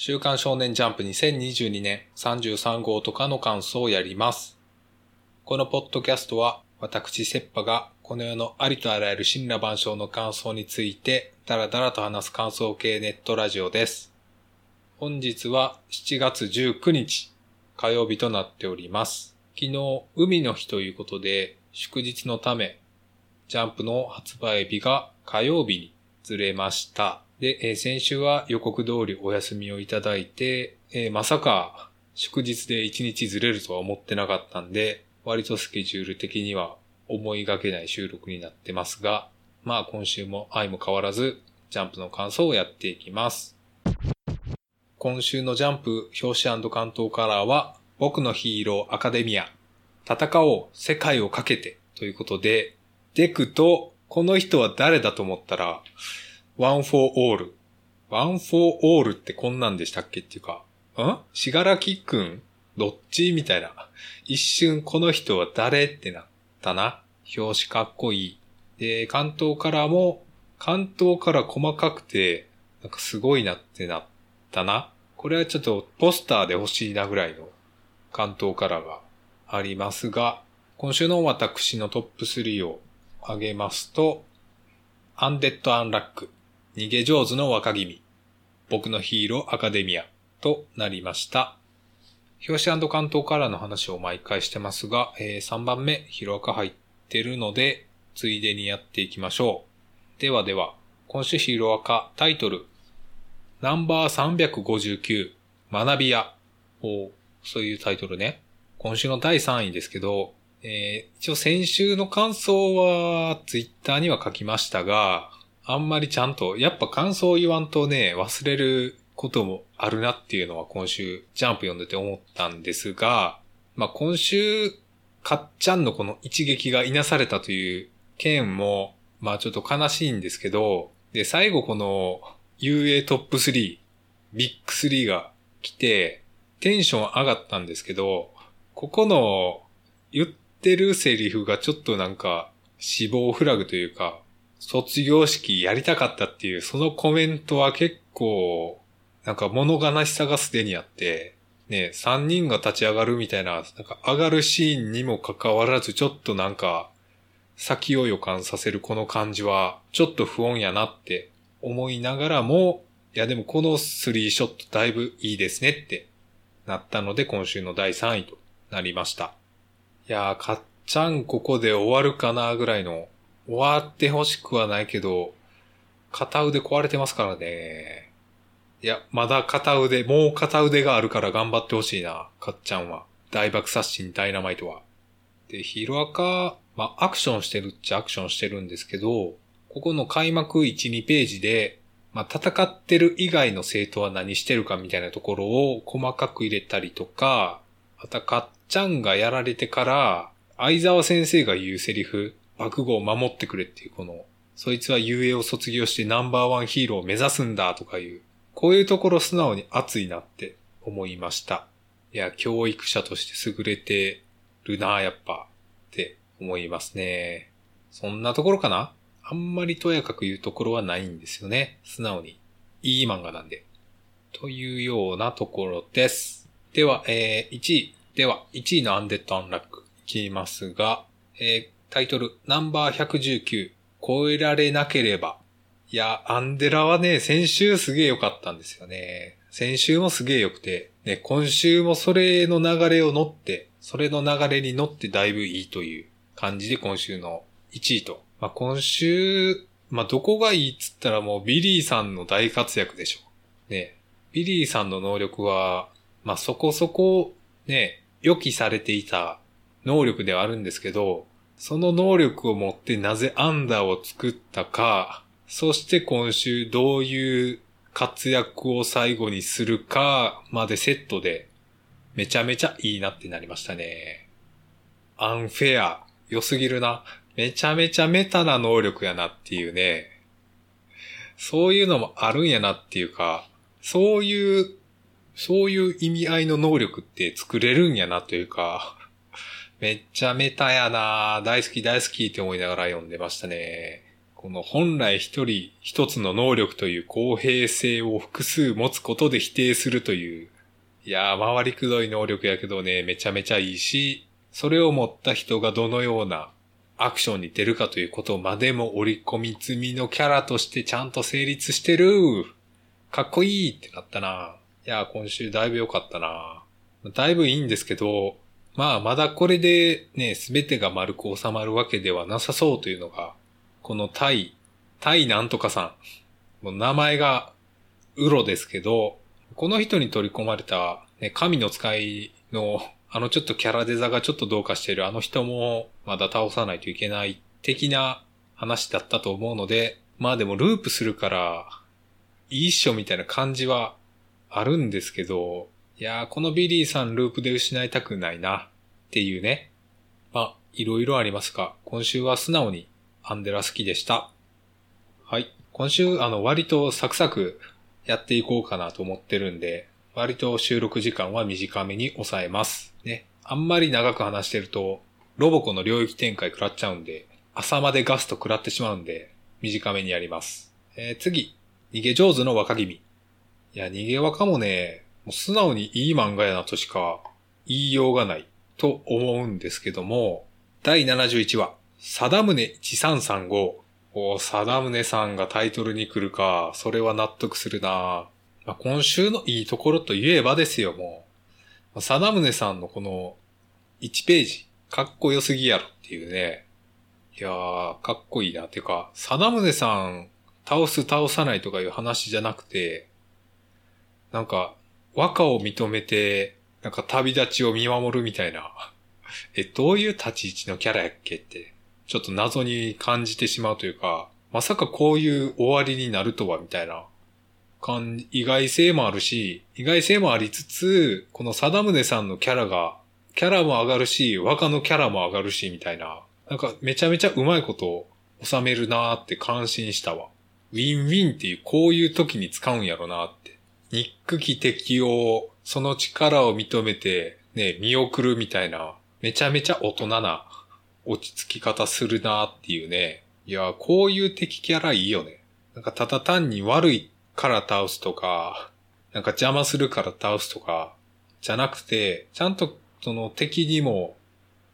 週刊少年ジャンプ2022年33号とかの感想をやります。このポッドキャストは私セッパがこの世のありとあらゆる神羅万象の感想についてダラダラと話す感想系ネットラジオです。本日は7月19日火曜日となっております。昨日海の日ということで祝日のためジャンプの発売日が火曜日にずれました。で、えー先週は予告通りお休みをいただいて、えーまさか祝日で1日ずれるとは思ってなかったんで、割とスケジュール的には思いがけない収録になってますが、まあ今週も愛も変わらず、ジャンプの感想をやっていきます。今週のジャンプ表紙関東カラーは、僕のヒーローアカデミア、戦おう世界をかけてということで、デクとこの人は誰だと思ったら、ワンフォーオール。ワンフォーオールってこんなんでしたっけっていうか、ん？死柄木くん？どっち？みたいな。一瞬この人は誰？ってなったな。表紙かっこいい。で、巻頭カラーも、巻頭カラー細かくて、なんかすごいなってなったな。これはちょっとポスターで欲しいなぐらいの巻頭カラーがありますが、今週の私のトップ3を挙げますと、アンデッド・アンラック、逃げ上手の若君、僕のヒーローアカデミアとなりました。表紙関東からの話を毎回してますが、えー3番目、ヒロアカ入ってるので、ついでにやっていきましょう。ではでは、今週ヒーロアカタイトル、ナンバー359、学び屋。おそういうタイトルね。今週の第3位ですけど、えー一応先週の感想はツイッターには書きましたが、あんまりちゃんと、やっぱ感想言わんとね、忘れることもあるなっていうのは今週ジャンプ読んでて思ったんですが、まあ今週、かっちゃんのこの一撃がいなされたという件も、まあちょっと悲しいんですけど、で、最後この UA トップ3、ビッグ3が来て、テンション上がったんですけど、ここの言ってるセリフがちょっとなんか死亡フラグというか、卒業式やりたかったっていうそのコメントは結構なんか物悲しさがすでにあって、ね、3人が立ち上がるみたいな、なんか上がるシーンにもかかわらずちょっとなんか先を予感させるこの感じはちょっと不穏やなって思いながらも、いやでもこのスリーショットだいぶいいですねってなったので今週の第3位となりました。いやー、かっちゃんここで終わるかなぐらいの、終わってほしくはないけど、片腕壊れてますからね。いや、まだ片腕、もう片腕があるから頑張ってほしいな、かっちゃんは。大爆殺人ダイナマイトは。で、ヒロアカ、まあ、アクションしてるっちゃアクションしてるんですけど、ここの開幕1、2ページで、まあ、戦ってる以外の生徒は何してるかみたいなところを細かく入れたりとか、またかっちゃんがやられてから、相沢先生が言うセリフ、爆豪を守ってくれっていうこの、そいつは UA を卒業してナンバーワンヒーローを目指すんだとかいう、こういうところ素直に熱いなって思いました。いや、教育者として優れてるな、やっぱ、って思いますね。そんなところかな？あんまりとやかく言うところはないんですよね。素直に。いい漫画なんで。というようなところです。では、えー、1位。では、1位のアンデッド・アンラックいきますが、えー、タイトル、ナンバー119、超えられなければ。いや、アンデラはね、先週すげえ良かったんですよね。先週もすげえ良くて、ね、今週もそれの流れを乗って、それの流れに乗ってだいぶいいという感じで今週の1位と。まあ、今週、まあ、どこがいいっつったらもうビリーさんの大活躍でしょ。ね、ビリーさんの能力は、まあ、そこそこ、ね、予期されていた能力ではあるんですけど、その能力を持ってなぜアンダーを作ったか、そして今週どういう活躍を最後にするかまでセットでめちゃめちゃいいなってなりましたね。アンフェア、良すぎるな。めちゃめちゃメタな能力やなっていうね。そういうのもあるんやなっていうか、そういう、そういう意味合いの能力って作れるんやなというか、めっちゃメタやな大好き大好きって思いながら読んでましたね。この本来一人一つの能力という公平性を複数持つことで否定するという、いやー、回りくどい能力やけどね、めちゃめちゃいいし、それを持った人がどのようなアクションに出るかということまでも織り込み済みのキャラとしてちゃんと成立してるかっこいいってなったな。いやー、今週だいぶ良かったな。だいぶいいんですけど、まあまだこれでね、すべてが丸く収まるわけではなさそうというのがこのタイ、タイなんとかさん。もう名前がウロですけど、この人に取り込まれた、ね、神の使いの、あのちょっとキャラデザがちょっとどうかしてるあの人もまだ倒さないといけない的な話だったと思うので、まあでもループするから、いいっしょみたいな感じはあるんですけど、いやーこのビリーさんループで失いたくないなっていうね。まあ、いろいろありますが、今週は素直にアンデラ好きでした。はい。今週、あの、割とサクサクやっていこうかなと思ってるんで、割と収録時間は短めに抑えます。ね。あんまり長く話してると、ロボコの領域展開食らっちゃうんで、朝までガスト食らってしまうんで、短めにやります。えー、次、逃げ上手の若君。いや、逃げ若もね、もう素直にいい漫画やなとしか言いようがないと思うんですけども、第71話、貞宗1335。お貞宗さんがタイトルに来るか、それは納得するな、まあ、今週のいいところといえばですよ、もう。貞宗さんのこの1ページ、かっこよすぎやろっていうね。いやー、かっこいいな。てか、貞宗さん倒す倒さないとかいう話じゃなくて、なんか、和歌を認めて、なんか旅立ちを見守るみたいな。え、どういう立ち位置のキャラやっけってちょっと謎に感じてしまうというか、まさかこういう終わりになるとは、みたいな、感、意外性もあるし、意外性もありつつ、この貞宗さんのキャラが、キャラも上がるし、和歌のキャラも上がるし、みたいな、なんかめちゃめちゃうまいことを収めるなーって感心したわ。ウィンウィンっていうこういう時に使うんやろなーって。ニック機適用、その力を認めて、ね、見送るみたいな、めちゃめちゃ大人な落ち着き方するなっていうね。いや、こういう敵キャラいいよね。なんかただ単に悪いから倒すとか、なんか邪魔するから倒すとか、じゃなくて、ちゃんとその敵にも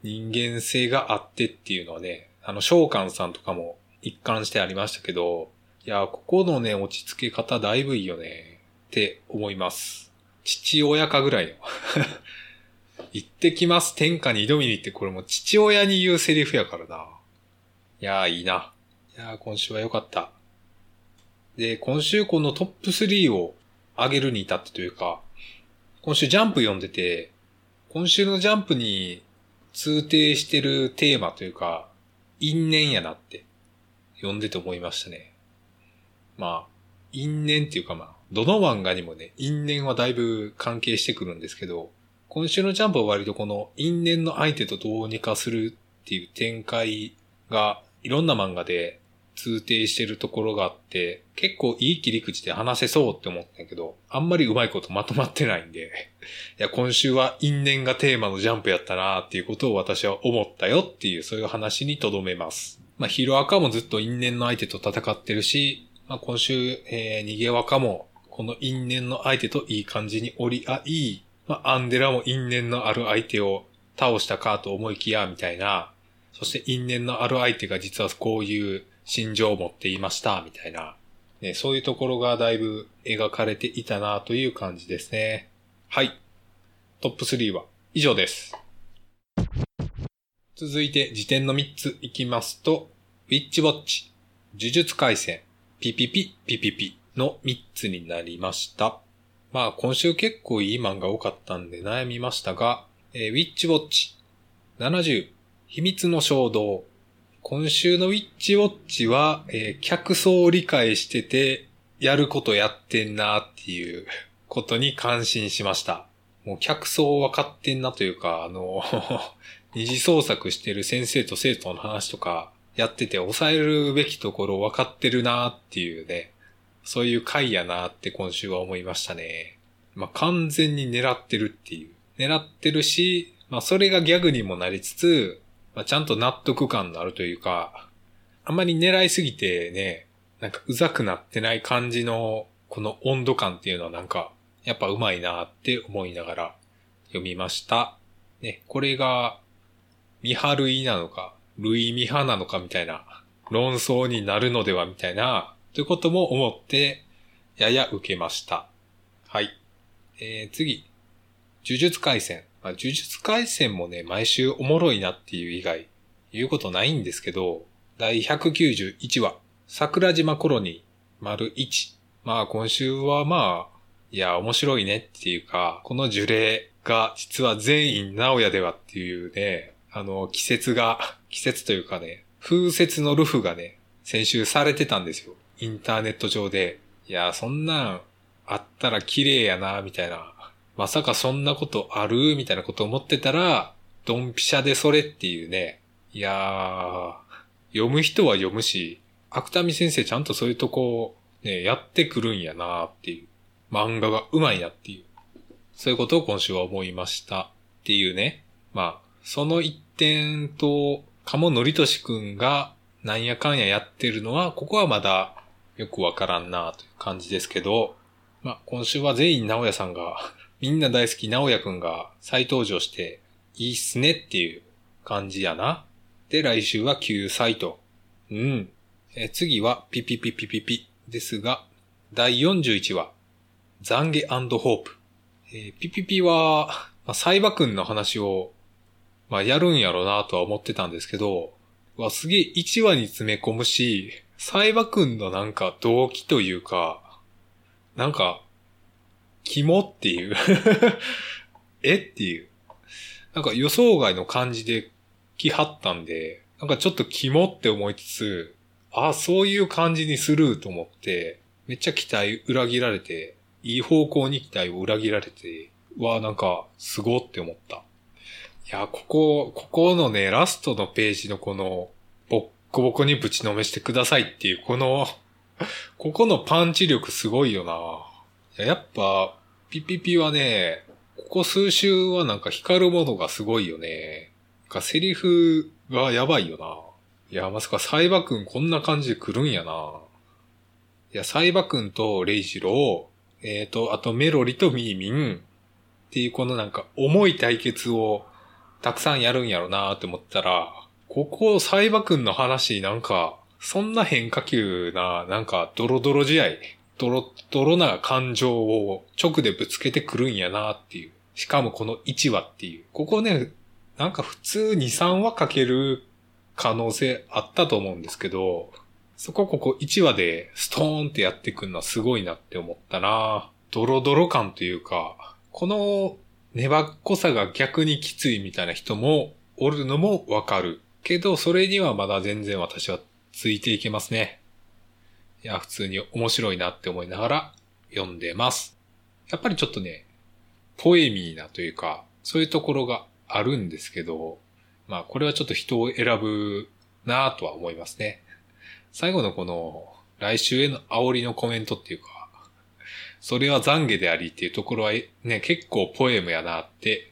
人間性があってっていうのはね、あの召喚さんとかも一貫してありましたけど、いや、ここのね、落ち着け方だいぶいいよね、って思います。父親かぐらいの 行ってきます天下に挑みに行ってこれも父親に言うセリフやからな。いやーいいな。いやー今週は良かった。で、今週このトップ3を上げるに至ってというか、今週ジャンプ読んでて、今週のジャンプに通底してるテーマというか、因縁やなって読んでて思いましたね。まあ、因縁っていうかまあ、どの漫画にもね、因縁はだいぶ関係してくるんですけど、今週のジャンプは割とこの因縁の相手とどうにかするっていう展開がいろんな漫画で通底してるところがあって、結構いい切り口で話せそうって思ったけど、あんまりうまいことまとまってないんで、いや、今週は因縁がテーマのジャンプやったなーっていうことを私は思ったよっていう、そういう話にとどめます。まあ、ヒロアカもずっと因縁の相手と戦ってるし、まあ、今週、えー、逃げ若も、この因縁の相手といい感じに折り合い、まあ、アンデラも因縁のある相手を倒したかと思いきや、みたいな。そして因縁のある相手が実はこういう心情を持っていました、みたいな。ね、そういうところがだいぶ描かれていたなという感じですね。はい。トップ3は以上です。続いて辞典の3ついきますと、ウィッチウォッチ、呪術回戦、ピピピ、ピピピの3つになりました。まあ今週結構いい漫画多かったんで悩みましたが、えー、ウィッチウォッチ70秘密の衝動今週のウィッチウォッチは、えー、客層を理解しててやることやってんなっていうことに感心しました。もう客層分かってんなというか、あの 二次創作してる先生と生徒の話とかやってて抑えるべきところ分かってるなっていうね、そういう回やなって今週は思いましたね。まあ、完全に狙ってるっていう。狙ってるし、まあ、それがギャグにもなりつつ、まあ、ちゃんと納得感のあるというか、あんまり狙いすぎてね、なんかうざくなってない感じの、この温度感っていうのはなんか、やっぱうまいなって思いながら読みました。ね、これが、見張るいなのか、類見派なのかみたいな論争になるのではみたいな、ということも思って、やや受けました。はい。えー、次。呪術回戦。まあ、呪術回戦もね、毎週おもろいなっていう以外、言うことないんですけど、第191話、桜島コロニー、丸1。まあ今週はまあ、いや、面白いねっていうか、この呪霊が実は全員直屋ではっていうね、あの、季節が、季節というかね、風雪のルフがね、先週されてたんですよ。インターネット上で。いや、そんなんあったら綺麗やな、みたいな。まさかそんなことある？みたいなこと思ってたら、ドンピシャでそれっていうね。いやー、読む人は読むし、芥見先生ちゃんとそういうとこ、ね、やってくるんやなっていう。漫画が上手いなっていう。そういうことを今週は思いました。っていうね。まあ、その一点と、鴨のりとしくんがなんやかんややってるのは、ここはまだよくわからんなという感じですけど、まあ今週は全員直哉さんが、みんな大好き直哉くんが再登場して、いいっすねっていう感じやな。で、来週は救済と。うん。え次はピピピピピピですが、第41話、懺悔ホープ。えー、ピピピは、まあ、サイバくんの話をまあやるんやろうなとは思ってたんですけど、わ、すげえ1話に詰め込むし、サイバくんのなんか動機というか、なんか、肝っていう えっていう。なんか予想外の感じで来はったんで、なんかちょっと肝って思いつつ、ああ、そういう感じにすると思って、めっちゃ期待裏切られて、いい方向に期待を裏切られて、わあ、なんか、すごって思った。いや、ここ、ここのね、ラストのページのこの、ボッコボコにぶちのめしてくださいっていう、このここのパンチ力すごいよな。やっぱ、ピピピはね、ここ数週はなんか光るものがすごいよね。かセリフがやばいよな。いや、まさかサイバくんこんな感じで来るんやな。いや、サイバくんとレイジロー、えっ、ー、と、あとメロリとミーミンっていうこのなんか重い対決をたくさんやるんやろなって思ったら、ここ、サイバくんの話なんか、そんな変化球な、なんか、ドロドロ試合、ドロドロな感情を直でぶつけてくるんやなっていう。しかもこの1話っていう。ここね、なんか普通2、3話かける可能性あったと思うんですけど、そこここ1話でストーンってやってくるのはすごいなって思ったなドロドロ感というか、この粘っこさが逆にきついみたいな人もおるのもわかる。けど、それにはまだ全然私はついていけますね。いや、普通に面白いなって思いながら読んでます。やっぱりちょっとね、ポエミーなというか、そういうところがあるんですけど、まあこれはちょっと人を選ぶなぁとは思いますね。最後のこの来週への煽りのコメントっていうか、それは懺悔でありっていうところはね、結構ポエムやなって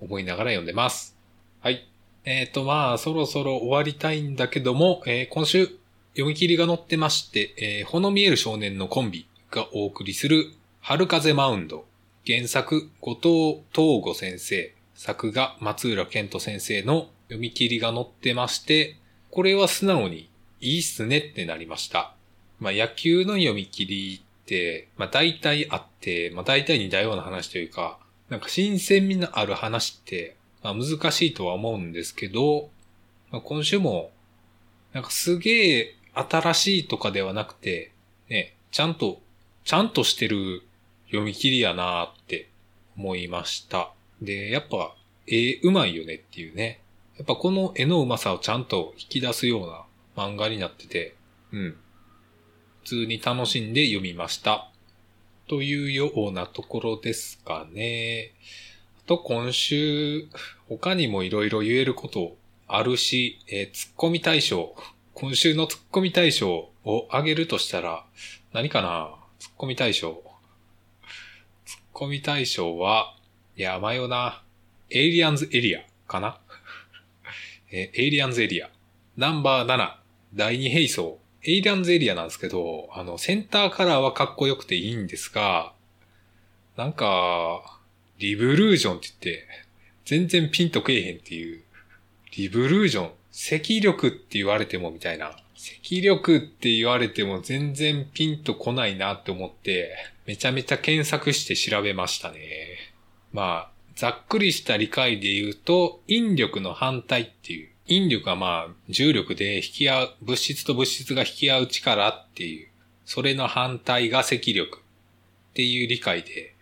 思いながら読んでます。はい。えっ、ー、と、まあ、そろそろ終わりたいんだけども、えー、今週読み切りが載ってまして、えー、ほの見える少年のコンビがお送りする春風マウンド。原作、後藤東吾先生。作画、松浦健人先生の読み切りが載ってまして、これは素直にいいっすねってなりました。まあ、野球の読み切りって、まあ大体あって、まあ大体似たような話というか、なんか新鮮味のある話って、まあ難しいとは思うんですけど、まあ今週も、なんかすげえ新しいとかではなくて、ね、ちゃんと、ちゃんとしてる読み切りやなーって思いました。で、やっぱ絵うまいよねっていうね。やっぱこの絵のうまさをちゃんと引き出すような漫画になってて、うん。普通に楽しんで読みました。というようなところですかね。と今週、他にもいろいろ言えることあるし、えー、ツッコミ対象。今週のツッコミ対象を挙げるとしたら、何かな？ツッコミ対象。ツッコミ対象は、いや、迷うな。エイリアンズエリアかな？えエイリアンズエリア。ナンバー7、第2兵装、エイリアンズエリアなんですけど、あの、センターカラーはかっこよくていいんですが、なんか、リブルージョンって言って、全然ピンとけえへんっていう。リブルージョン、赤力って言われてもみたいな。赤力って言われても全然ピンとこないなって思って、めちゃめちゃ検索して調べましたね。まあ、ざっくりした理解で言うと、引力の反対っていう。引力はまあ、重力で引き合う、物質と物質が引き合う力っていう。それの反対が赤力っていう理解で、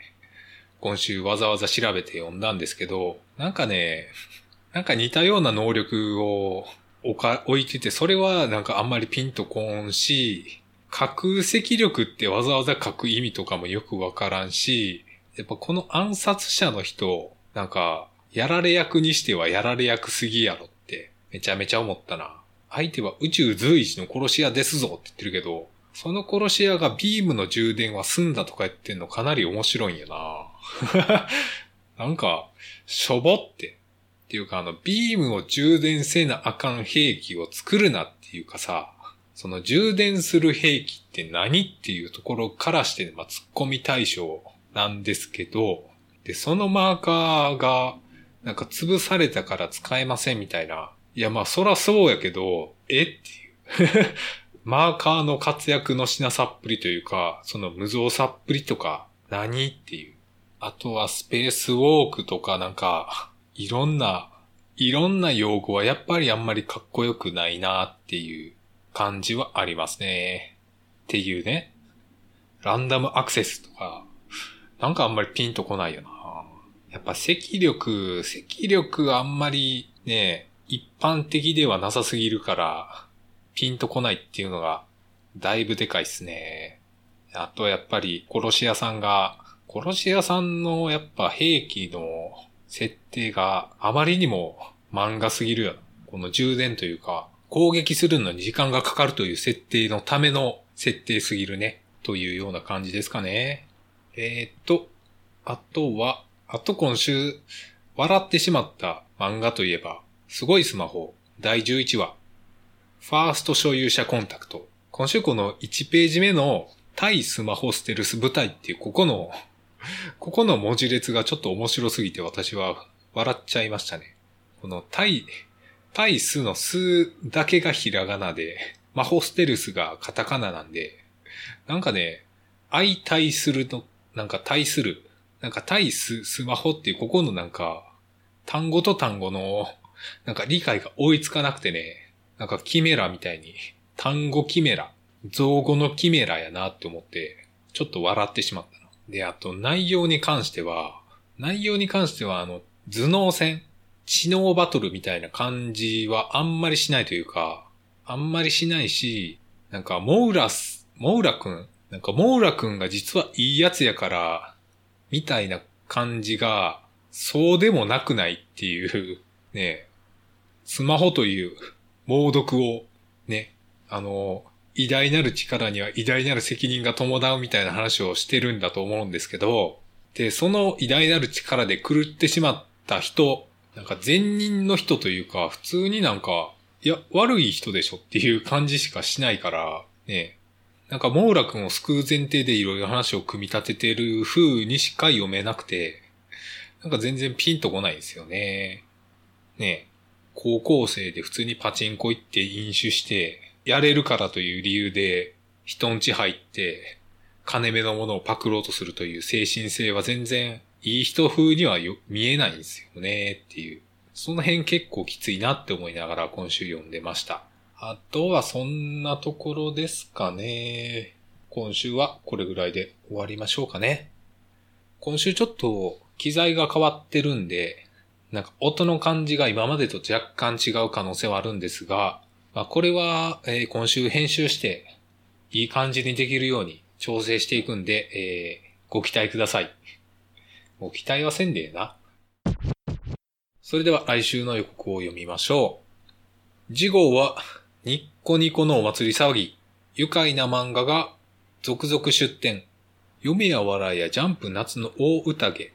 今週わざわざ調べて読んだんですけど、なんかね、なんか似たような能力を置か、置いてて、それはなんかあんまりピンとこんし、核赤力ってわざわざ書く意味とかもよくわからんし、やっぱこの暗殺者の人、なんか、やられ役にしてはやられ役すぎやろってめちゃめちゃ思ったな。相手は宇宙随一の殺し屋ですぞって言ってるけど、その殺し屋がビームの充電は済んだとか言ってんのかなり面白いんやな。なんか、しょぼって。っていうかあの、ビームを充電せなあかん兵器を作るなっていうかさ、その充電する兵器って何っていうところからして、まあ、突っ込み対象なんですけど、で、そのマーカーが、なんか潰されたから使えませんみたいな。いや、まあ、そらそうやけど、えっていう。マーカーの活躍のしなさっぷりというか、その無造さっぷりとか、何っていう。あとはスペースウォークとかなんか、いろんな、いろんな用語はやっぱりあんまりかっこよくないなっていう感じはありますね。っていうね。ランダムアクセスとか、なんかあんまりピンとこないよな。やっぱ赤力、赤力あんまりね、一般的ではなさすぎるから、ピンとこないっていうのが、だいぶでかいっすね。あとやっぱり殺し屋さんが、殺し屋さんのやっぱ兵器の設定があまりにも漫画すぎるよ。この充電というか、攻撃するのに時間がかかるという設定のための設定すぎるね。というような感じですかね。えー、っと、あとは、あと今週、笑ってしまった漫画といえば、すごいスマホ、第11話、ファースト所有者コンタクト。今週この1ページ目の対スマホステルス部隊っていうここの、ここの文字列がちょっと面白すぎて私は笑っちゃいましたね。この対、対スのスだけがひらがなで、マホステルスがカタカナなんで、なんかね、相対するのなんか対する、なんか対ス、スマホっていうここのなんか、単語と単語の、なんか理解が追いつかなくてね、なんかキメラみたいに、単語キメラ、造語のキメラやなって思って、ちょっと笑ってしまった。で、あと内容に関しては、内容に関してはあの、頭脳戦、知能バトルみたいな感じはあんまりしないというか、あんまりしないし、なんかモウラス、モウラくんなんか、モーラくんが実はいいやつやから、みたいな感じが、そうでもなくないっていう、ね、スマホという猛毒を、ね、あの、偉大なる力には偉大なる責任が伴うみたいな話をしてるんだと思うんですけど、で、その偉大なる力で狂ってしまった人、なんか善人の人というか、普通になんか、いや、悪い人でしょっていう感じしかしないから、ね、なんか、モーラ君を救う前提でいろいろ話を組み立ててる風にしか読めなくて、なんか全然ピンとこないんですよね。ね高校生で普通にパチンコ行って飲酒して、やれるからという理由で人んち入って、金目のものをパクろうとするという精神性は全然いい人風には見えないんですよねっていう。その辺結構きついなって思いながら今週読んでました。あとはそんなところですかね。今週はこれぐらいで終わりましょうかね。今週ちょっと機材が変わってるんで、なんか音の感じが今までと若干違う可能性はあるんですが、まあ、これは、えー、今週編集していい感じにできるように調整していくんで、えー、ご期待ください。もう期待はせんでえな。それでは来週の予告を読みましょう。次号はニッコニコのお祭り騒ぎ、愉快な漫画が続々出展。読めや笑いやジャンプ夏の大宴。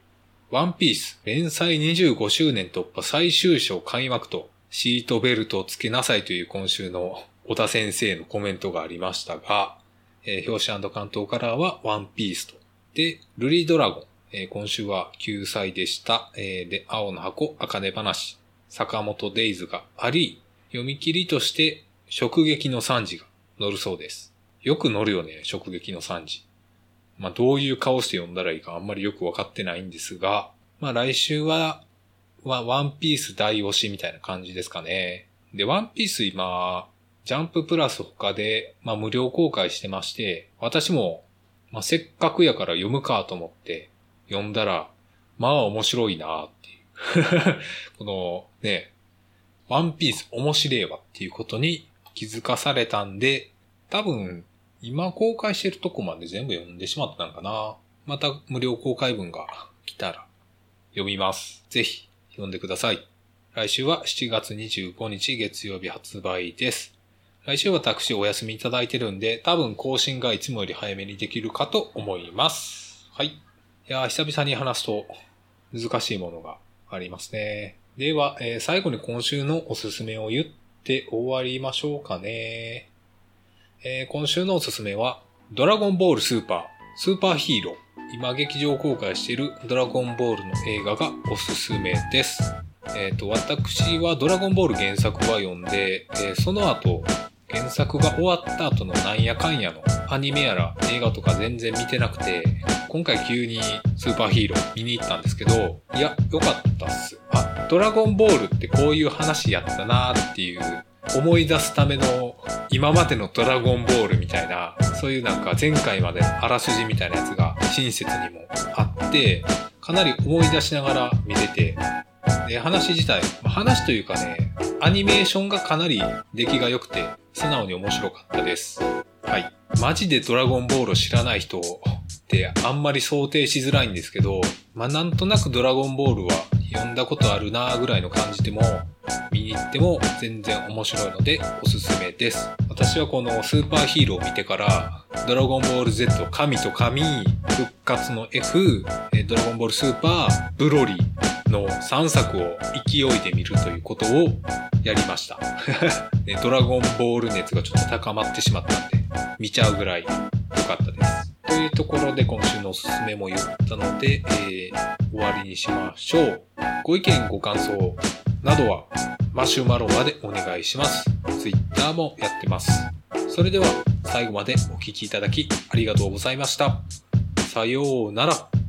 ワンピース連載25周年突破最終章開幕とシートベルトをつけなさいという今週の小田先生のコメントがありましたが、えー、表紙関東カラーはワンピースと。で、ルリードラゴン。えー、今週は救済でした。えー、で、青の箱、赤根話。坂本デイズがあり、読み切りとして、直撃の惨事が載るそうです。よく載るよね、直撃の惨事。まあ、どういう顔して読んだらいいかあんまりよくわかってないんですが、まあ、来週は、は、ワンピース大推しみたいな感じですかね。で、ワンピース今、ジャンププラス他で、まあ、無料公開してまして、私も、まあ、せっかくやから読むかと思って読んだら、まあ面白いなっていう。このね、ワンピース面白いわっていうことに気づかされたんで、多分今公開してるとこまで全部読んでしまったんかな。また無料公開文が来たら読みます。ぜひ読んでください。来週は7月25日月曜日発売です。来週私お休みいただいてるんで、多分更新がいつもより早めにできるかと思います。はい。いや久々に話すと難しいものがありますね。では、えー、最後に今週のおすすめを言って終わりましょうかね。えー、今週のおすすめは、ドラゴンボールスーパー、スーパーヒーロー。今劇場公開しているドラゴンボールの映画がおすすめです。えっ、ー、と、私はドラゴンボール原作は読んで、えー、その後、原作が終わった後のなんやかんやのアニメやら映画とか全然見てなくて、今回急にスーパーヒーロー見に行ったんですけど、いや、よかったっす。あ、ドラゴンボールってこういう話やったなーっていう思い出すための今までのドラゴンボールみたいな、そういうなんか前回までのあらすじみたいなやつが親切にもあって、かなり思い出しながら見てて、で、話自体、話というかね、アニメーションがかなり出来が良くて、素直に面白かったです。はい。マジでドラゴンボールを知らない人ってあんまり想定しづらいんですけど、まあ、なんとなくドラゴンボールは読んだことあるなーぐらいの感じでも、見に行っても全然面白いのでおすすめです。私はこのスーパーヒーローを見てから、ドラゴンボール Z 神と神、復活の F、ドラゴンボールスーパー、ブロリー、の3作を勢いで見るということをやりました。ドラゴンボール熱がちょっと高まってしまったんで、見ちゃうぐらい良かったです。というところで今週のおすすめも言ったので、えー、終わりにしましょう。ご意見ご感想などはマシュマロまでお願いします。Twitter もやってます。それでは最後までお聴きいただきありがとうございました。さようなら。